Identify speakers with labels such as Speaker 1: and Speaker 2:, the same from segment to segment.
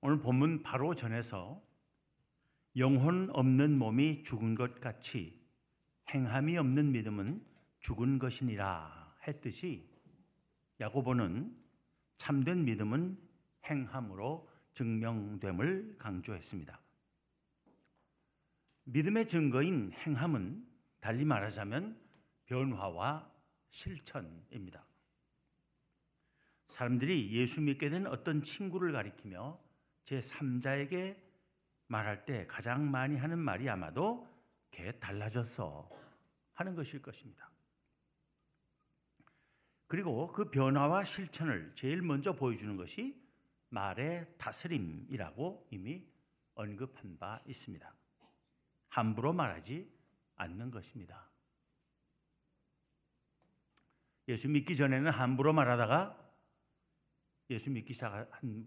Speaker 1: 오늘 본문 바로 전에서 영혼 없는 몸이 죽은 것 같이 행함이 없는 믿음은 죽은 것이니라 했듯이 야고보는 참된 믿음은 행함으로 증명됨을 강조했습니다. 믿음의 증거인 행함은 달리 말하자면 변화와 실천입니다. 사람들이 예수 믿게 된 어떤 친구를 가리키며 제 3자에게 말할 때 가장 많이 하는 말이 아마도 걔 달라졌어 하는 것일 것입니다. 그리고 그 변화와 실천을 제일 먼저 보여주는 것이 말의 다스림이라고 이미 언급한 바 있습니다. 함부로 말하지 않는 것입니다. 예수 믿기 전에는 함부로 말하다가 예수 믿기 시작한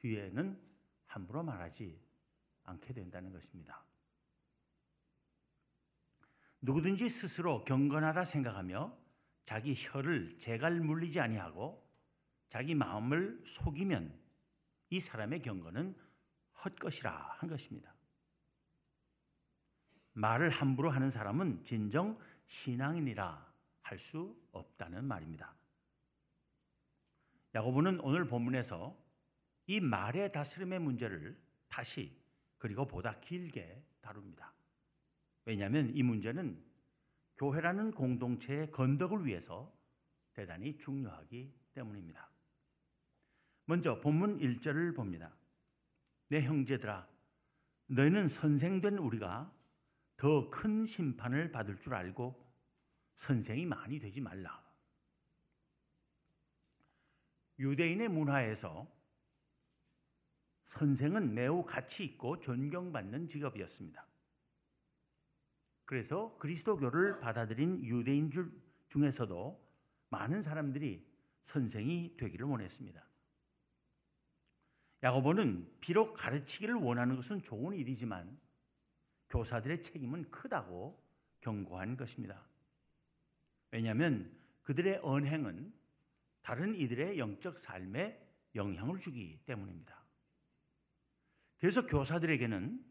Speaker 1: 뒤에는 함부로 말하지 않게 된다는 것입니다. 누구든지 스스로 경건하다 생각하며 자기 혀를 제갈 물리지 아니하고 자기 마음을 속이면 이 사람의 경건은 헛것이라 한 것입니다. 말을 함부로 하는 사람은 진정 신앙인이라 할 수 없다는 말입니다. 야고보는 오늘 본문에서 이 말의 다스림의 문제를 다시 그리고 보다 길게 다룹니다. 왜냐하면 이 문제는 교회라는 공동체의 건덕을 위해서 대단히 중요하기 때문입니다. 먼저 본문 1절을 봅니다. 내 형제들아 너희는 선생된 우리가 더 큰 심판을 받을 줄 알고 선생이 많이 되지 말라. 유대인의 문화에서 선생은 매우 가치 있고 존경받는 직업이었습니다. 그래서 그리스도교를 받아들인 유대인 중에서도 많은 사람들이 선생이 되기를 원했습니다. 야고보는 비록 가르치기를 원하는 것은 좋은 일이지만 교사들의 책임은 크다고 경고한 것입니다. 왜냐하면 그들의 언행은 다른 이들의 영적 삶에 영향을 주기 때문입니다. 그래서 교사들에게는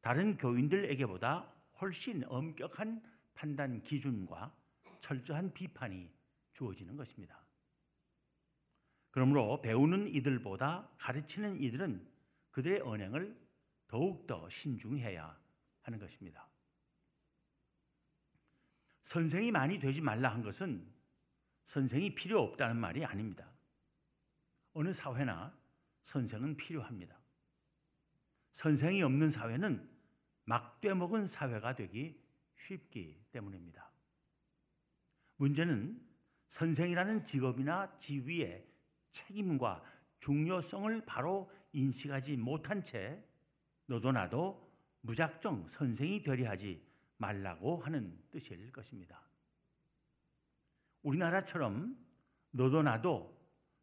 Speaker 1: 다른 교인들에게보다 훨씬 엄격한 판단 기준과 철저한 비판이 주어지는 것입니다. 그러므로 배우는 이들보다 가르치는 이들은 그들의 언행을 더욱더 신중해야 하는 것입니다. 선생이 많이 되지 말라 한 것은 선생이 필요 없다는 말이 아닙니다. 어느 사회나 선생은 필요합니다. 선생이 없는 사회는 막되먹은 사회가 되기 쉽기 때문입니다. 문제는 선생이라는 직업이나 지위의 책임과 중요성을 바로 인식하지 못한 채 너도 나도 무작정 선생이 되려 하지 말라고 하는 뜻일 것입니다. 우리나라처럼 너도 나도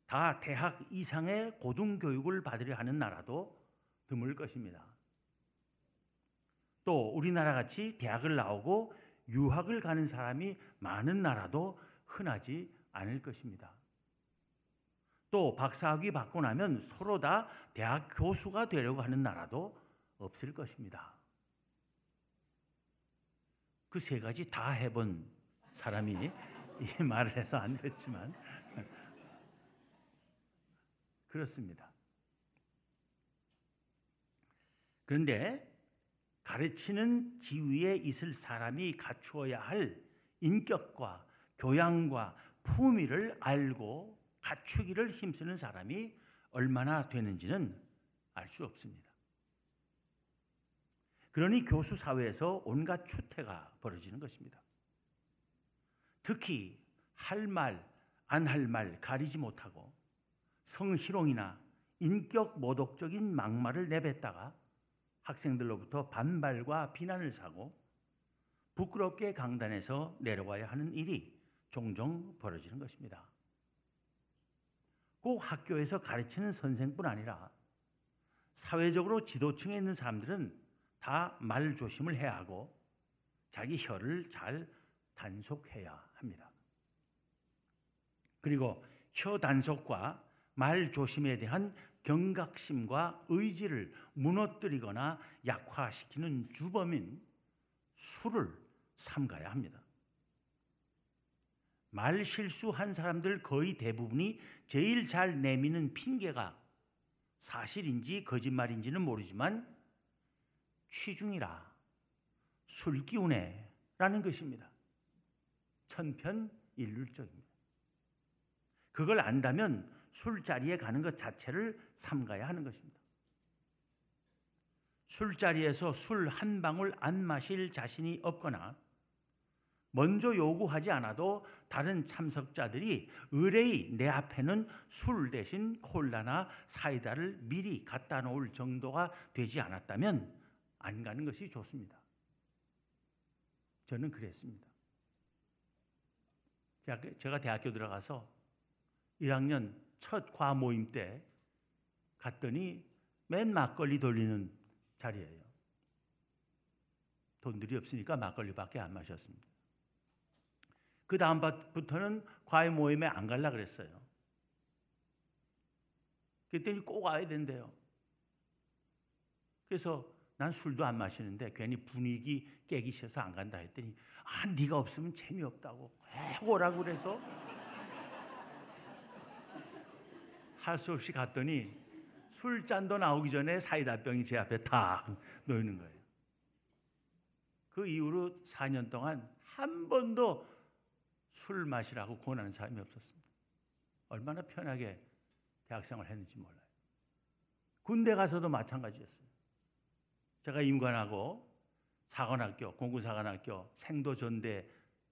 Speaker 1: 다 대학 이상의 고등교육을 받으려 하는 나라도 드물 것입니다. 또 우리나라 같이 대학을 나오고 유학을 가는 사람이 많은 나라도 흔하지 않을 것입니다. 또 박사학위 받고 나면 서로 다 대학 교수가 되려고 하는 나라도 없을 것입니다. 그 세 가지 다 해본 사람이 이 말을 해서 안 됐지만 그렇습니다. 그런데 가르치는 지위에 있을 사람이 갖추어야 할 인격과 교양과 품위를 알고 갖추기를 힘쓰는 사람이 얼마나 되는지는 알 수 없습니다. 그러니 교수 사회에서 온갖 추태가 벌어지는 것입니다. 특히 할 말, 안 할 말 가리지 못하고 성희롱이나 인격 모독적인 막말을 내뱉다가 학생들로부터 반발과 비난을 사고 부끄럽게 강단에서 내려와야 하는 일이 종종 벌어지는 것입니다. 꼭 학교에서 가르치는 선생뿐 아니라 사회적으로 지도층에 있는 사람들은 다 말 조심을 해야 하고 자기 혀를 잘 단속해야 합니다. 그리고 혀 단속과 말 조심에 대한 경각심과 의지를 무너뜨리거나 약화시키는 주범인 술을 삼가야 합니다. 말 실수한 사람들 거의 대부분이 제일 잘 내미는 핑계가 사실인지 거짓말인지는 모르지만 취중이라 술 기운에라는 것입니다. 천편일률적입니다. 그걸 안다면 술자리에 가는 것 자체를 삼가야 하는 것입니다. 술자리에서 술 한 방울 안 마실 자신이 없거나 먼저 요구하지 않아도 다른 참석자들이 의뢰의 내 앞에는 술 대신 콜라나 사이다를 미리 갖다 놓을 정도가 되지 않았다면 안 가는 것이 좋습니다. 저는 그랬습니다. 제가 대학교 들어가서 1학년 첫 과모임 때 갔더니 맨 막걸리 돌리는 자리예요. 돈들이 없으니까 막걸리밖에 안 마셨습니다. 그 다음부터는 과외 모임에 안 갈라 그랬어요. 그랬더니 꼭 와야 된대요. 그래서 난 술도 안 마시는데 괜히 분위기 깨기 싫어서 안 간다 했더니 아 네가 없으면 재미없다고 꼭 오라고 그래서 할 수 없이 갔더니 술잔도 나오기 전에 사이다 병이 제 앞에 탁 놓이는 거예요. 그 이후로 4년 동안 한 번도 술 마시라고 권하는 사람이 없었습니다. 얼마나 편하게 대학생활 했는지 몰라요. 군대 가서도 마찬가지였어요. 제가 임관하고 사관학교, 공군사관학교 생도 전대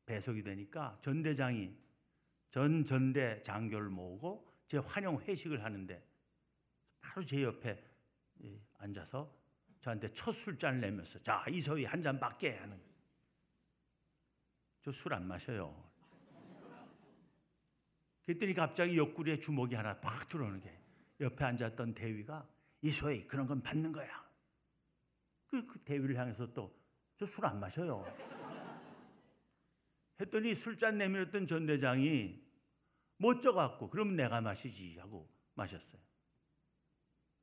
Speaker 1: 배속이 되니까 전대장이 전 전대 장교를 모으고 제 환영 회식을 하는데 바로 제 옆에 앉아서 저한테 첫 술잔을 내면서 자 이서희 한 잔 받게 하는 거예요. 저 술 안 마셔요. 그랬더니 갑자기 옆구리에 주먹이 하나 팍 들어오는 게 옆에 앉았던 대위가 이소희 그런 건 받는 거야. 그, 그 대위를 향해서 또 저 술 안 마셔요. 했더니 술잔 내밀었던 전 대장이 멋져갖고 그럼 내가 마시지 하고 마셨어요.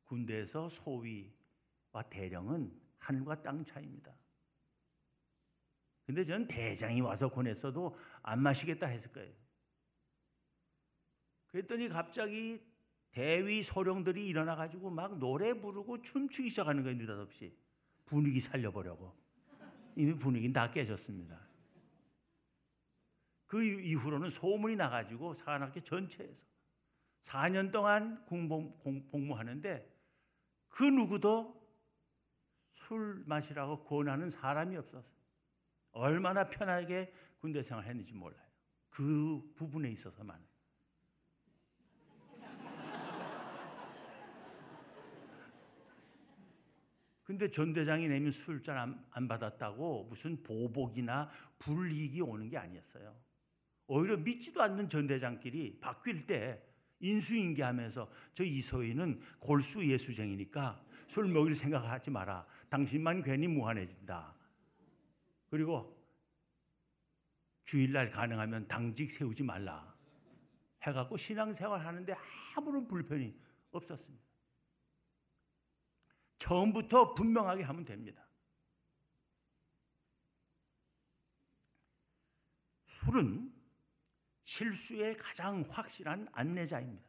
Speaker 1: 군대에서 소위와 대령은 하늘과 땅 차이입니다. 근데 저는 대장이 와서 권했어도 안 마시겠다 했을 거예요. 그랬더니 갑자기 대위 소령들이 일어나 가지고 막 노래 부르고 춤추기 시작하는 거예요 느닷없이 분위기 살려보려고 이미 분위기는 다 깨졌습니다. 그 이후로는 소문이 나가지고 사관학교 전체에서 4년 동안 공복, 공무하는데 그 누구도 술 마시라고 권하는 사람이 없었어요. 얼마나 편하게 군대 생활 했는지 몰라요. 그 부분에 있어서만. 근데 전 대장이 내면 술잔 안, 안 받았다고 무슨 보복이나 불이익이 오는 게 아니었어요. 오히려 믿지도 않는 전 대장끼리 바뀔 때 인수인계하면서 저 이소희는 골수 예수쟁이니까 술 먹일 생각하지 마라. 당신만 괜히 무한해진다. 그리고 주일날 가능하면 당직 세우지 말라. 해갖고 신앙생활 하는데 아무런 불편이 없었습니다. 처음부터 분명하게 하면 됩니다. 술은 실수의 가장 확실한 안내자입니다.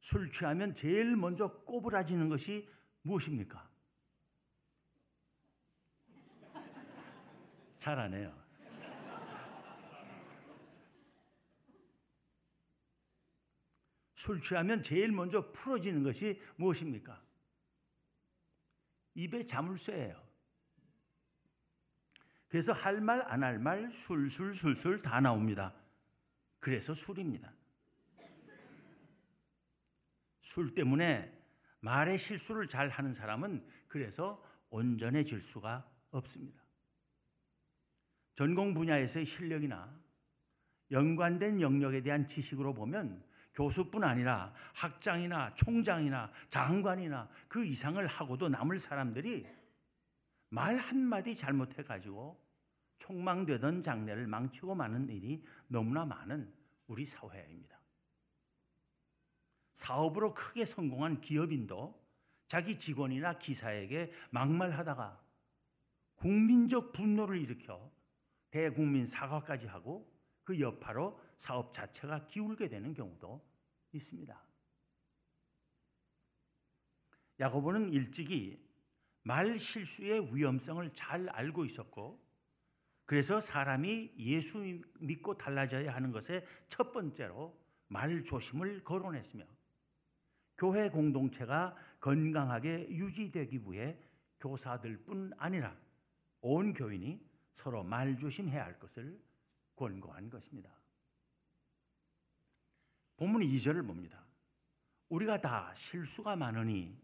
Speaker 1: 술 취하면 제일 먼저 꼬부라지는 것이 무엇입니까? 잘하네요. 술 취하면 제일 먼저 풀어지는 것이 무엇입니까? 입에 자물쇠예요. 그래서 할 말 안 할 말 술술술술 다 나옵니다. 그래서 술입니다. 술 때문에 말의 실수를 잘 하는 사람은 그래서 온전해질 수가 없습니다. 전공 분야에서의 실력이나 연관된 영역에 대한 지식으로 보면 교수뿐 아니라 학장이나 총장이나 장관이나 그 이상을 하고도 남을 사람들이 말 한마디 잘못해 가지고 촉망되던 장래를 망치고 마는 일이 너무나 많은 우리 사회입니다. 사업으로 크게 성공한 기업인도 자기 직원이나 기사에게 막말하다가 국민적 분노를 일으켜 대국민 사과까지 하고 그 여파로 사업 자체가 기울게 되는 경우도 있습니다. 야고보는 일찍이 말 실수의 위험성을 잘 알고 있었고 그래서 사람이 예수 믿고 달라져야 하는 것의 첫 번째로 말 조심을 거론했으며 교회 공동체가 건강하게 유지되기 위해 교사들뿐 아니라 온 교인이 서로 말 조심해야 할 것을 권고한 것입니다. 본문 2절을 봅니다. 우리가 다 실수가 많으니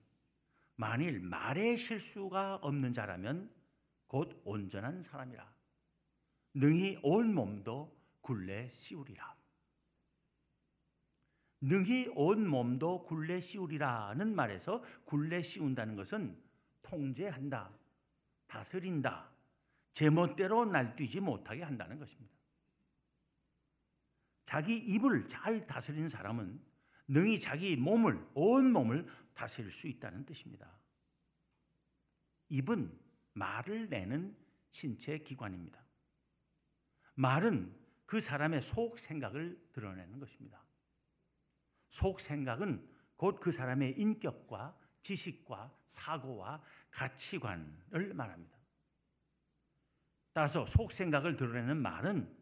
Speaker 1: 만일 말에 실수가 없는 자라면 곧 온전한 사람이라. 능히 온 몸도 굴레 씌우리라. 능히 온 몸도 굴레 씌우리라는 말에서 굴레 씌운다는 것은 통제한다, 다스린다, 제멋대로 날뛰지 못하게 한다는 것입니다. 자기 입을 잘 다스리는 사람은 능히 자기 몸을 온 몸을 다스릴 수 있다는 뜻입니다. 입은 말을 내는 신체 기관입니다. 말은 그 사람의 속 생각을 드러내는 것입니다. 속 생각은 곧 그 사람의 인격과 지식과 사고와 가치관을 말합니다. 따라서 속 생각을 드러내는 말은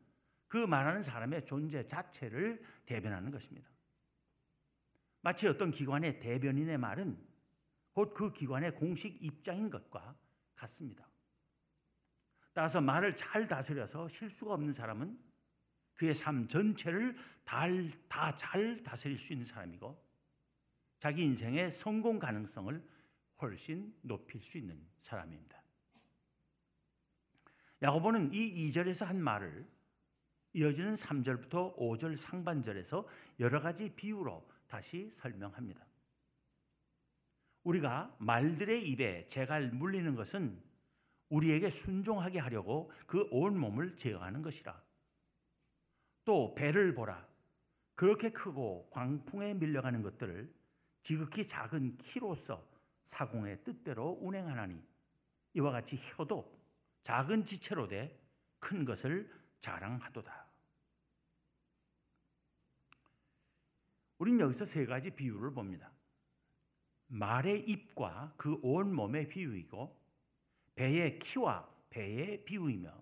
Speaker 1: 그 말하는 사람의 존재 자체를 대변하는 것입니다. 마치 어떤 기관의 대변인의 말은 곧 그 기관의 공식 입장인 것과 같습니다. 따라서 말을 잘 다스려서 실수가 없는 사람은 그의 삶 전체를 다 잘 다스릴 수 있는 사람이고 자기 인생의 성공 가능성을 훨씬 높일 수 있는 사람입니다. 야고보는 이 2절에서 한 말을 이어지는 3절부터 5절 상반절에서 여러 가지 비유로 다시 설명합니다. 우리가 말들의 입에 재갈 물리는 것은 우리에게 순종하게 하려고 그 온 몸을 제어하는 것이라. 또 배를 보라. 그렇게 크고 광풍에 밀려가는 것들을 지극히 작은 키로서 사공의 뜻대로 운행하나니 이와 같이 혀도 작은 지체로 돼 큰 것을 자랑하도다. 우린 여기서 세 가지 비유를 봅니다. 말의 입과 그 온 몸의 비유이고 배의 키와 배의 비유이며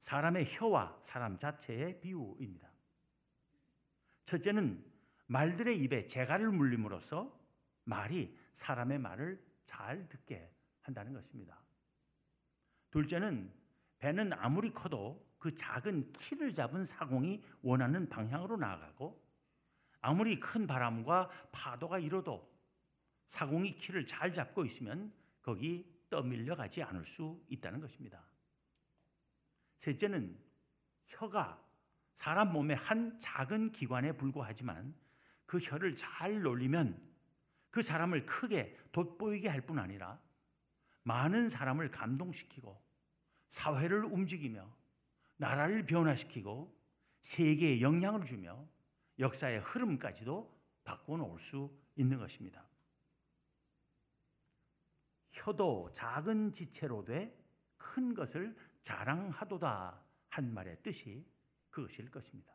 Speaker 1: 사람의 혀와 사람 자체의 비유입니다. 첫째는 말들의 입에 재갈을 물림으로써 말이 사람의 말을 잘 듣게 한다는 것입니다. 둘째는 배는 아무리 커도 그 작은 키를 잡은 사공이 원하는 방향으로 나아가고 아무리 큰 바람과 파도가 일어도 사공이 키를 잘 잡고 있으면 거기 떠밀려 가지 않을 수 있다는 것입니다. 셋째는 혀가 사람 몸의 한 작은 기관에 불과하지만 그 혀를 잘 놀리면 그 사람을 크게 돋보이게 할 뿐 아니라 많은 사람을 감동시키고 사회를 움직이며 나라를 변화시키고 세계에 영향을 주며 역사의 흐름까지도 바꿔놓을 수 있는 것입니다. 혀도 작은 지체로 돼 큰 것을 자랑하도다 한 말의 뜻이 그것일 것입니다.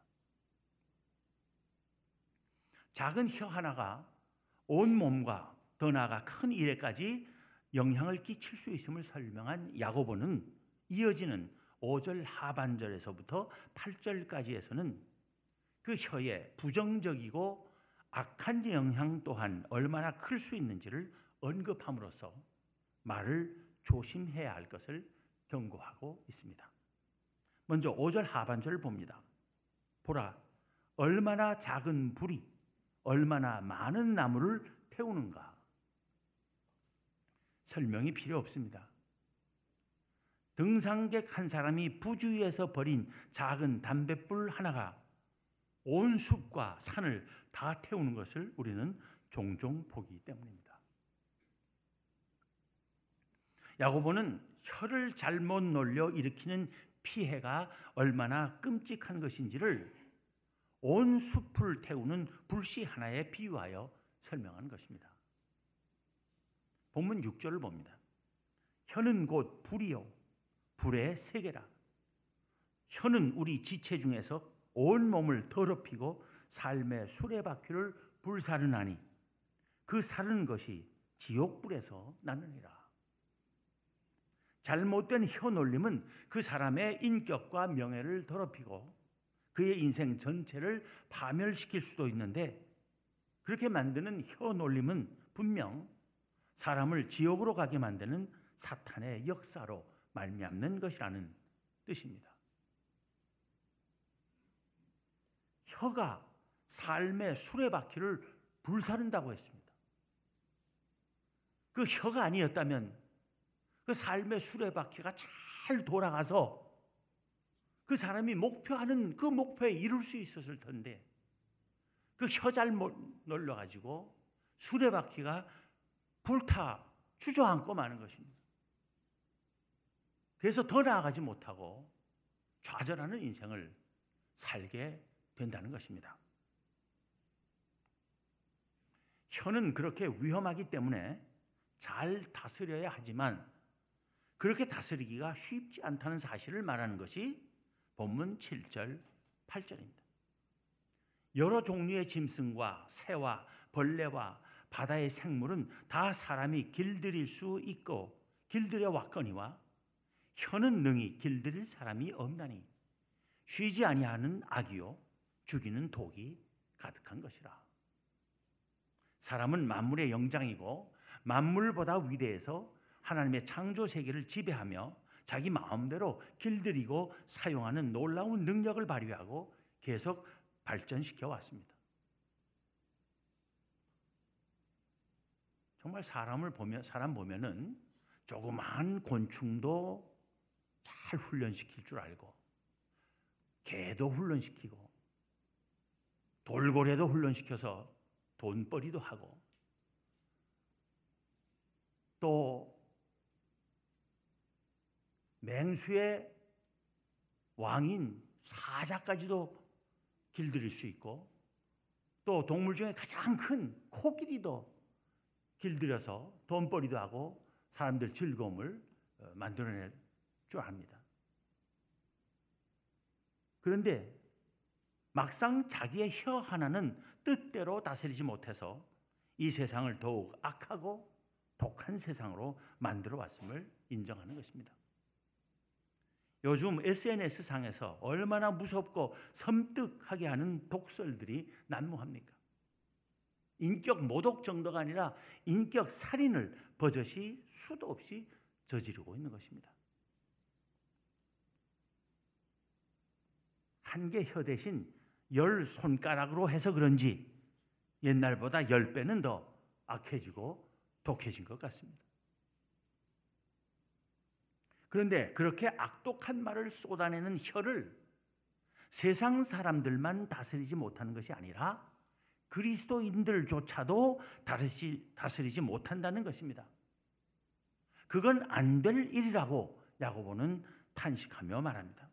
Speaker 1: 작은 혀 하나가 온 몸과 더 나아가 큰 일에까지 영향을 끼칠 수 있음을 설명한 야고보는 이어지는 5절 하반절에서부터 8절까지에서는 그 혀의 부정적이고 악한 영향 또한 얼마나 클 수 있는지를 언급함으로써 말을 조심해야 할 것을 경고하고 있습니다. 먼저 5절 하반절을 봅니다. 보라, 얼마나 작은 불이 얼마나 많은 나무를 태우는가. 설명이 필요 없습니다. 등산객 한 사람이 부주의해서 버린 작은 담뱃불 하나가 온 숲과 산을 다 태우는 것을 우리는 종종 보기 때문입니다. 야고보는 혀를 잘못 놀려 일으키는 피해가 얼마나 끔찍한 것인지를 온 숲을 태우는 불씨 하나에 비유하여 설명한 것입니다. 본문 6절을 봅니다. 혀는 곧 불이요 불의 세계라. 혀는 우리 지체 중에서 온 몸을 더럽히고 삶의 수레바퀴를 불사르나니 그 사르는 것이 지옥불에서 나느니라. 잘못된 혀 놀림은 그 사람의 인격과 명예를 더럽히고 그의 인생 전체를 파멸시킬 수도 있는데 그렇게 만드는 혀 놀림은 분명 사람을 지옥으로 가게 만드는 사탄의 역사로 말미암는 것이라는 뜻입니다. 혀가 삶의 수레바퀴를 불사른다고 했습니다. 그 혀가 아니었다면 그 삶의 수레바퀴가 잘 돌아가서 그 사람이 목표하는 그 목표에 이룰 수 있었을 텐데 그 혀 잘 놀려 가지고 수레바퀴가 불타 주저앉고 마는 것입니다. 그래서 더 나아가지 못하고 좌절하는 인생을 살게 된다는 것입니다. 혀는 그렇게 위험하기 때문에 잘 다스려야 하지만 그렇게 다스리기가 쉽지 않다는 사실을 말하는 것이 본문 7절, 8절입니다. 여러 종류의 짐승과 새와 벌레와 바다의 생물은 다 사람이 길들일 수 있고 길들여 왔거니와 혀는 능히 길들일 사람이 없나니 쉬지 아니하는 악이요 죽이는 독이 가득한 것이라. 사람은 만물의 영장이고 만물보다 위대해서 하나님의 창조 세계를 지배하며 자기 마음대로 길들이고 사용하는 놀라운 능력을 발휘하고 계속 발전시켜 왔습니다. 정말 사람을 보면 사람 보면은 조그마한 곤충도 잘 훈련시킬 줄 알고 개도 훈련시키고 돌고래도 훈련시켜서 돈벌이도 하고 또 맹수의 왕인 사자까지도 길들일 수 있고 또 동물 중에 가장 큰 코끼리도 길들여서 돈벌이도 하고 사람들 즐거움을 어, 만들어낼 줄 압니다. 그런데 막상 자기의 혀 하나는 뜻대로 다스리지 못해서 이 세상을 더욱 악하고 독한 세상으로 만들어 왔음을 인정하는 것입니다. 요즘 SNS 상에서 얼마나 무섭고 섬뜩하게 하는 독설들이 난무합니까? 인격 모독 정도가 아니라 인격 살인을 버젓이 수도 없이 저지르고 있는 것입니다. 한 개 혀 대신 열 손가락으로 해서 그런지 옛날보다 열 배는 더 악해지고 독해진 것 같습니다. 그런데 그렇게 악독한 말을 쏟아내는 혀를 세상 사람들만 다스리지 못하는 것이 아니라 그리스도인들조차도 다스리지, 다스리지 못한다는 것입니다. 그건 안 될 일이라고 야고보는 탄식하며 말합니다.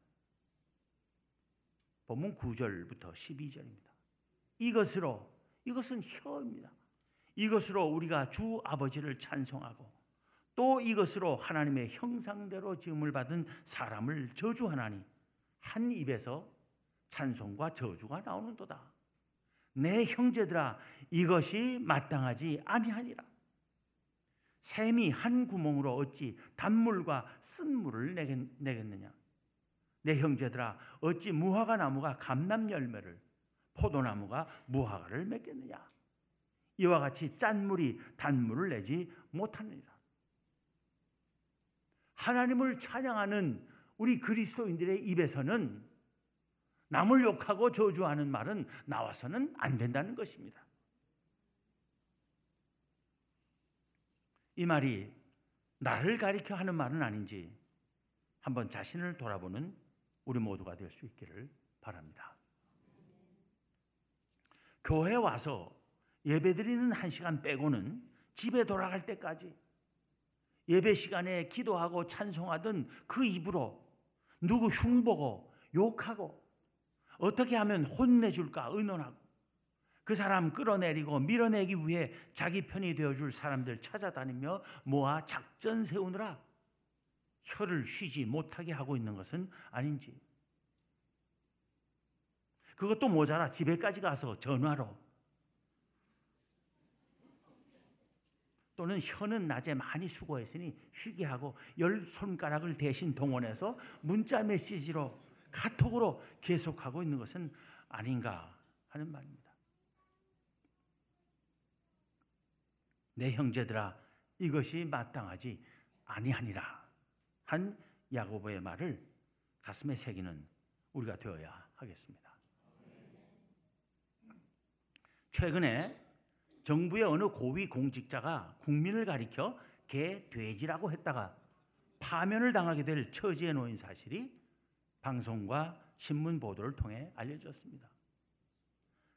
Speaker 1: 본문 9절부터 12절입니다. 이것으로 이것은 혀입니다. 이것으로 우리가 주 아버지를 찬송하고 또 이것으로 하나님의 형상대로 지음을 받은 사람을 저주하나니 한 입에서 찬송과 저주가 나오는도다. 내 형제들아 이것이 마땅하지 아니하니라. 샘이 한 구멍으로 어찌 단물과 쓴물을 내겠느냐? 내 형제들아 어찌 무화과 나무가 감람 열매를 포도나무가 무화과를 맺겠느냐? 이와 같이 짠 물이 단물을 내지 못하느니라. 하나님을 찬양하는 우리 그리스도인들의 입에서는 남을 욕하고 저주하는 말은 나와서는 안 된다는 것입니다. 이 말이 나를 가리켜 하는 말은 아닌지 한번 자신을 돌아보는 우리 모두가 될 수 있기를 바랍니다. 교회 와서 예배 드리는 한 시간 빼고는 집에 돌아갈 때까지 예배 시간에 기도하고 찬송하던 그 입으로 누구 흉보고 욕하고 어떻게 하면 혼내줄까 의논하고 그 사람 끌어내리고 밀어내기 위해 자기 편이 되어줄 사람들 찾아다니며 모아 작전 세우느라 혀를 쉬지 못하게 하고 있는 것은 아닌지. 그것도 모자라 집에까지 가서 전화로 또는 혀는 낮에 많이 수고했으니 쉬게 하고 열 손가락을 대신 동원해서 문자 메시지로 카톡으로 계속하고 있는 것은 아닌가 하는 말입니다. 내 형제들아 이것이 마땅하지 아니하니라 한 야고보의 말을 가슴에 새기는 우리가 되어야 하겠습니다. 최근에 정부의 어느 고위 공직자가 국민을 가리켜 개 돼지라고 했다가 파면을 당하게 될 처지에 놓인 사실이 방송과 신문 보도를 통해 알려졌습니다.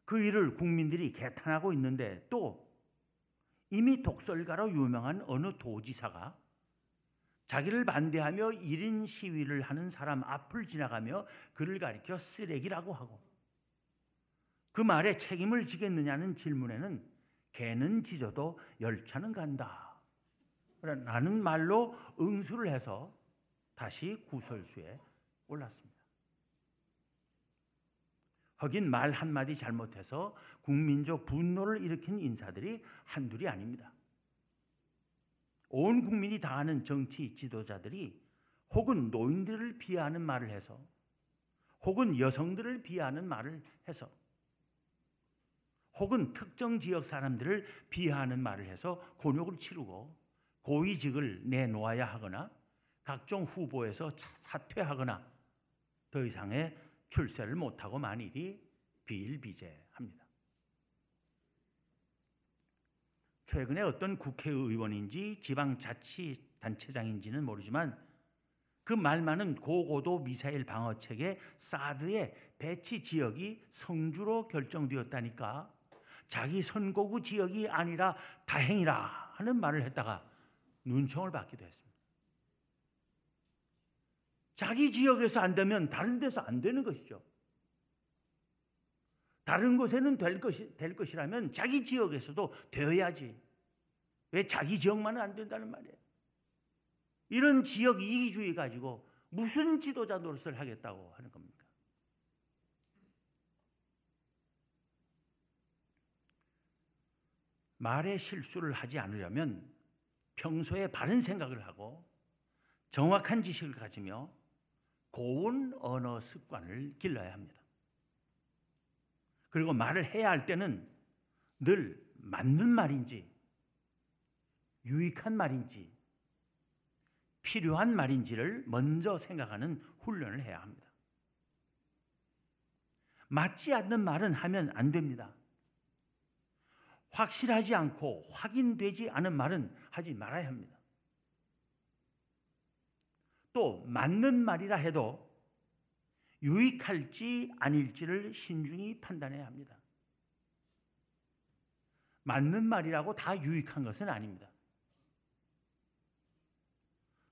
Speaker 1: 그 일을 국민들이 개탄하고 있는데 또 이미 독설가로 유명한 어느 도지사가 자기를 반대하며 1인 시위를 하는 사람 앞을 지나가며 그를 가리켜 쓰레기라고 하고 그 말에 책임을 지겠느냐는 질문에는 개는 짖어도 열차는 간다. 라는 말로 응수를 해서 다시 구설수에 올랐습니다. 하긴 말 한마디 잘못해서 국민적 분노를 일으킨 인사들이 한둘이 아닙니다. 온 국민이 다 아는 정치 지도자들이 혹은 노인들을 비하하는 말을 해서 혹은 여성들을 비하하는 말을 해서 혹은 특정 지역 사람들을 비하하는 말을 해서 곤욕을 치르고 고위직을 내놓아야 하거나 각종 후보에서 사퇴하거나 더 이상의 출세를 못하고 만일이 비일비재합니다. 최근에 어떤 국회의원인지 지방자치단체장인지는 모르지만 그 말만은 고고도 미사일 방어 체계 사드의 배치 지역이 성주로 결정되었다니까 자기 선거구 지역이 아니라 다행이라 하는 말을 했다가 눈총을 받기도 했습니다. 자기 지역에서 안 되면 다른 데서 안 되는 것이죠. 다른 곳에는 될, 것이, 될 것이라면 자기 지역에서도 되어야지. 왜 자기 지역만은 안 된다는 말이에요. 이런 지역 이기주의 가지고 무슨 지도자 노릇을 하겠다고 하는 겁니까? 말에 실수를 하지 않으려면 평소에 바른 생각을 하고 정확한 지식을 가지며 고운 언어 습관을 길러야 합니다. 그리고 말을 해야 할 때는 늘 맞는 말인지, 유익한 말인지, 필요한 말인지를 먼저 생각하는 훈련을 해야 합니다. 맞지 않는 말은 하면 안 됩니다. 확실하지 않고 확인되지 않은 말은 하지 말아야 합니다. 또 맞는 말이라 해도 유익할지 아닐지를 신중히 판단해야 합니다. 맞는 말이라고 다 유익한 것은 아닙니다.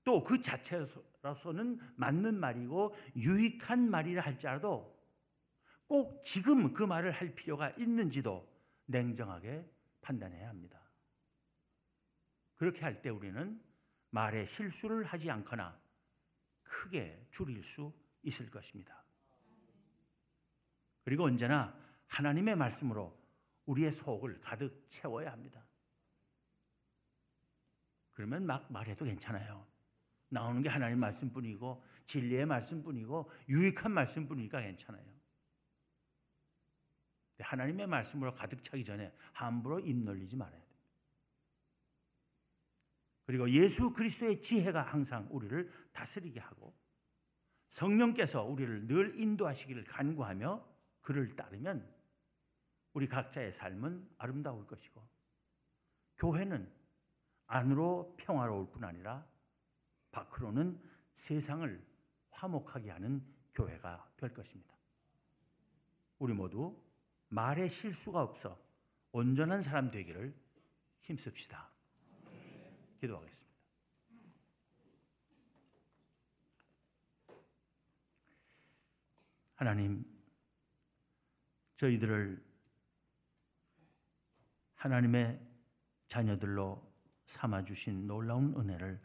Speaker 1: 또 그 자체로서는 맞는 말이고 유익한 말이라 할지라도 꼭 지금 그 말을 할 필요가 있는지도 냉정하게 판단해야 합니다. 그렇게 할 때 우리는 말에 실수를 하지 않거나 크게 줄일 수 있을 것입니다. 그리고 언제나 하나님의 말씀으로 우리의 속을 가득 채워야 합니다. 그러면 막 말해도 괜찮아요. 나오는 게 하나님 말씀뿐이고 진리의 말씀뿐이고 유익한 말씀뿐이니까 괜찮아요. 하나님의 말씀으로 가득 차기 전에 함부로 입 놀리지 말아야 됩니다. 그리고 예수 그리스도의 지혜가 항상 우리를 다스리게 하고 성령께서 우리를 늘 인도하시기를 간구하며 그를 따르면 우리 각자의 삶은 아름다울 것이고 교회는 안으로 평화로울 뿐 아니라 밖으로는 세상을 화목하게 하는 교회가 될 것입니다. 우리 모두 말에 실수가 없어 온전한 사람 되기를 힘씁시다. 기도하겠습니다. 하나님, 저희들을 하나님의 자녀들로 삼아 주신 놀라운 은혜를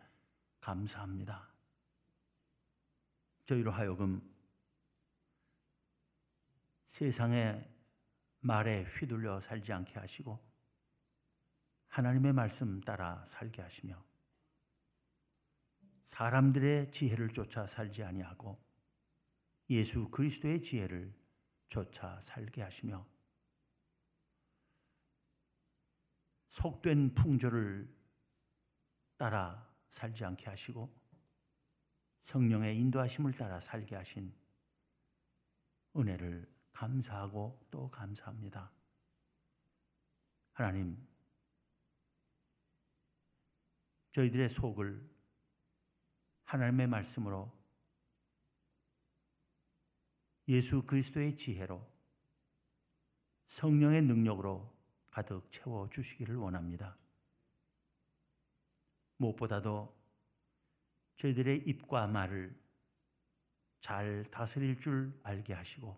Speaker 1: 감사합니다. 저희로 하여금 세상의 말에 휘둘려 살지 않게 하시고 하나님의 말씀 따라 살게 하시며 사람들의 지혜를 쫓아 살지 아니하고 예수 그리스도의 지혜를 쫓아 살게 하시며 속된 풍조를 따라 살지 않게 하시고 성령의 인도하심을 따라 살게 하신 은혜를 감사하고 또 감사합니다. 하나님, 저희들의 속을 하나님의 말씀으로 예수 그리스도의 지혜로 성령의 능력으로 가득 채워 주시기를 원합니다. 무엇보다도 저희들의 입과 말을 잘 다스릴 줄 알게 하시고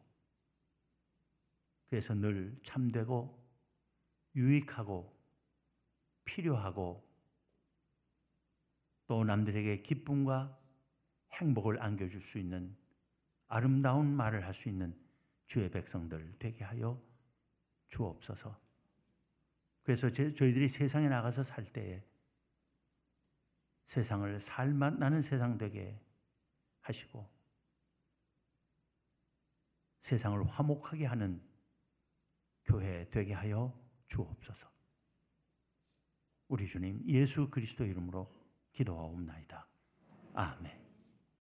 Speaker 1: 그래서 늘 참되고 유익하고 필요하고 또 남들에게 기쁨과 행복을 안겨줄 수 있는 아름다운 말을 할 수 있는 주의 백성들 되게 하여 주옵소서. 그래서 저희들이 세상에 나가서 살 때에 세상을 살맛 나는 세상 되게 하시고 세상을 화목하게 하는 교회 되게 하여 주옵소서. 우리 주님 예수 그리스도 이름으로 기도하옵나이다. 아멘.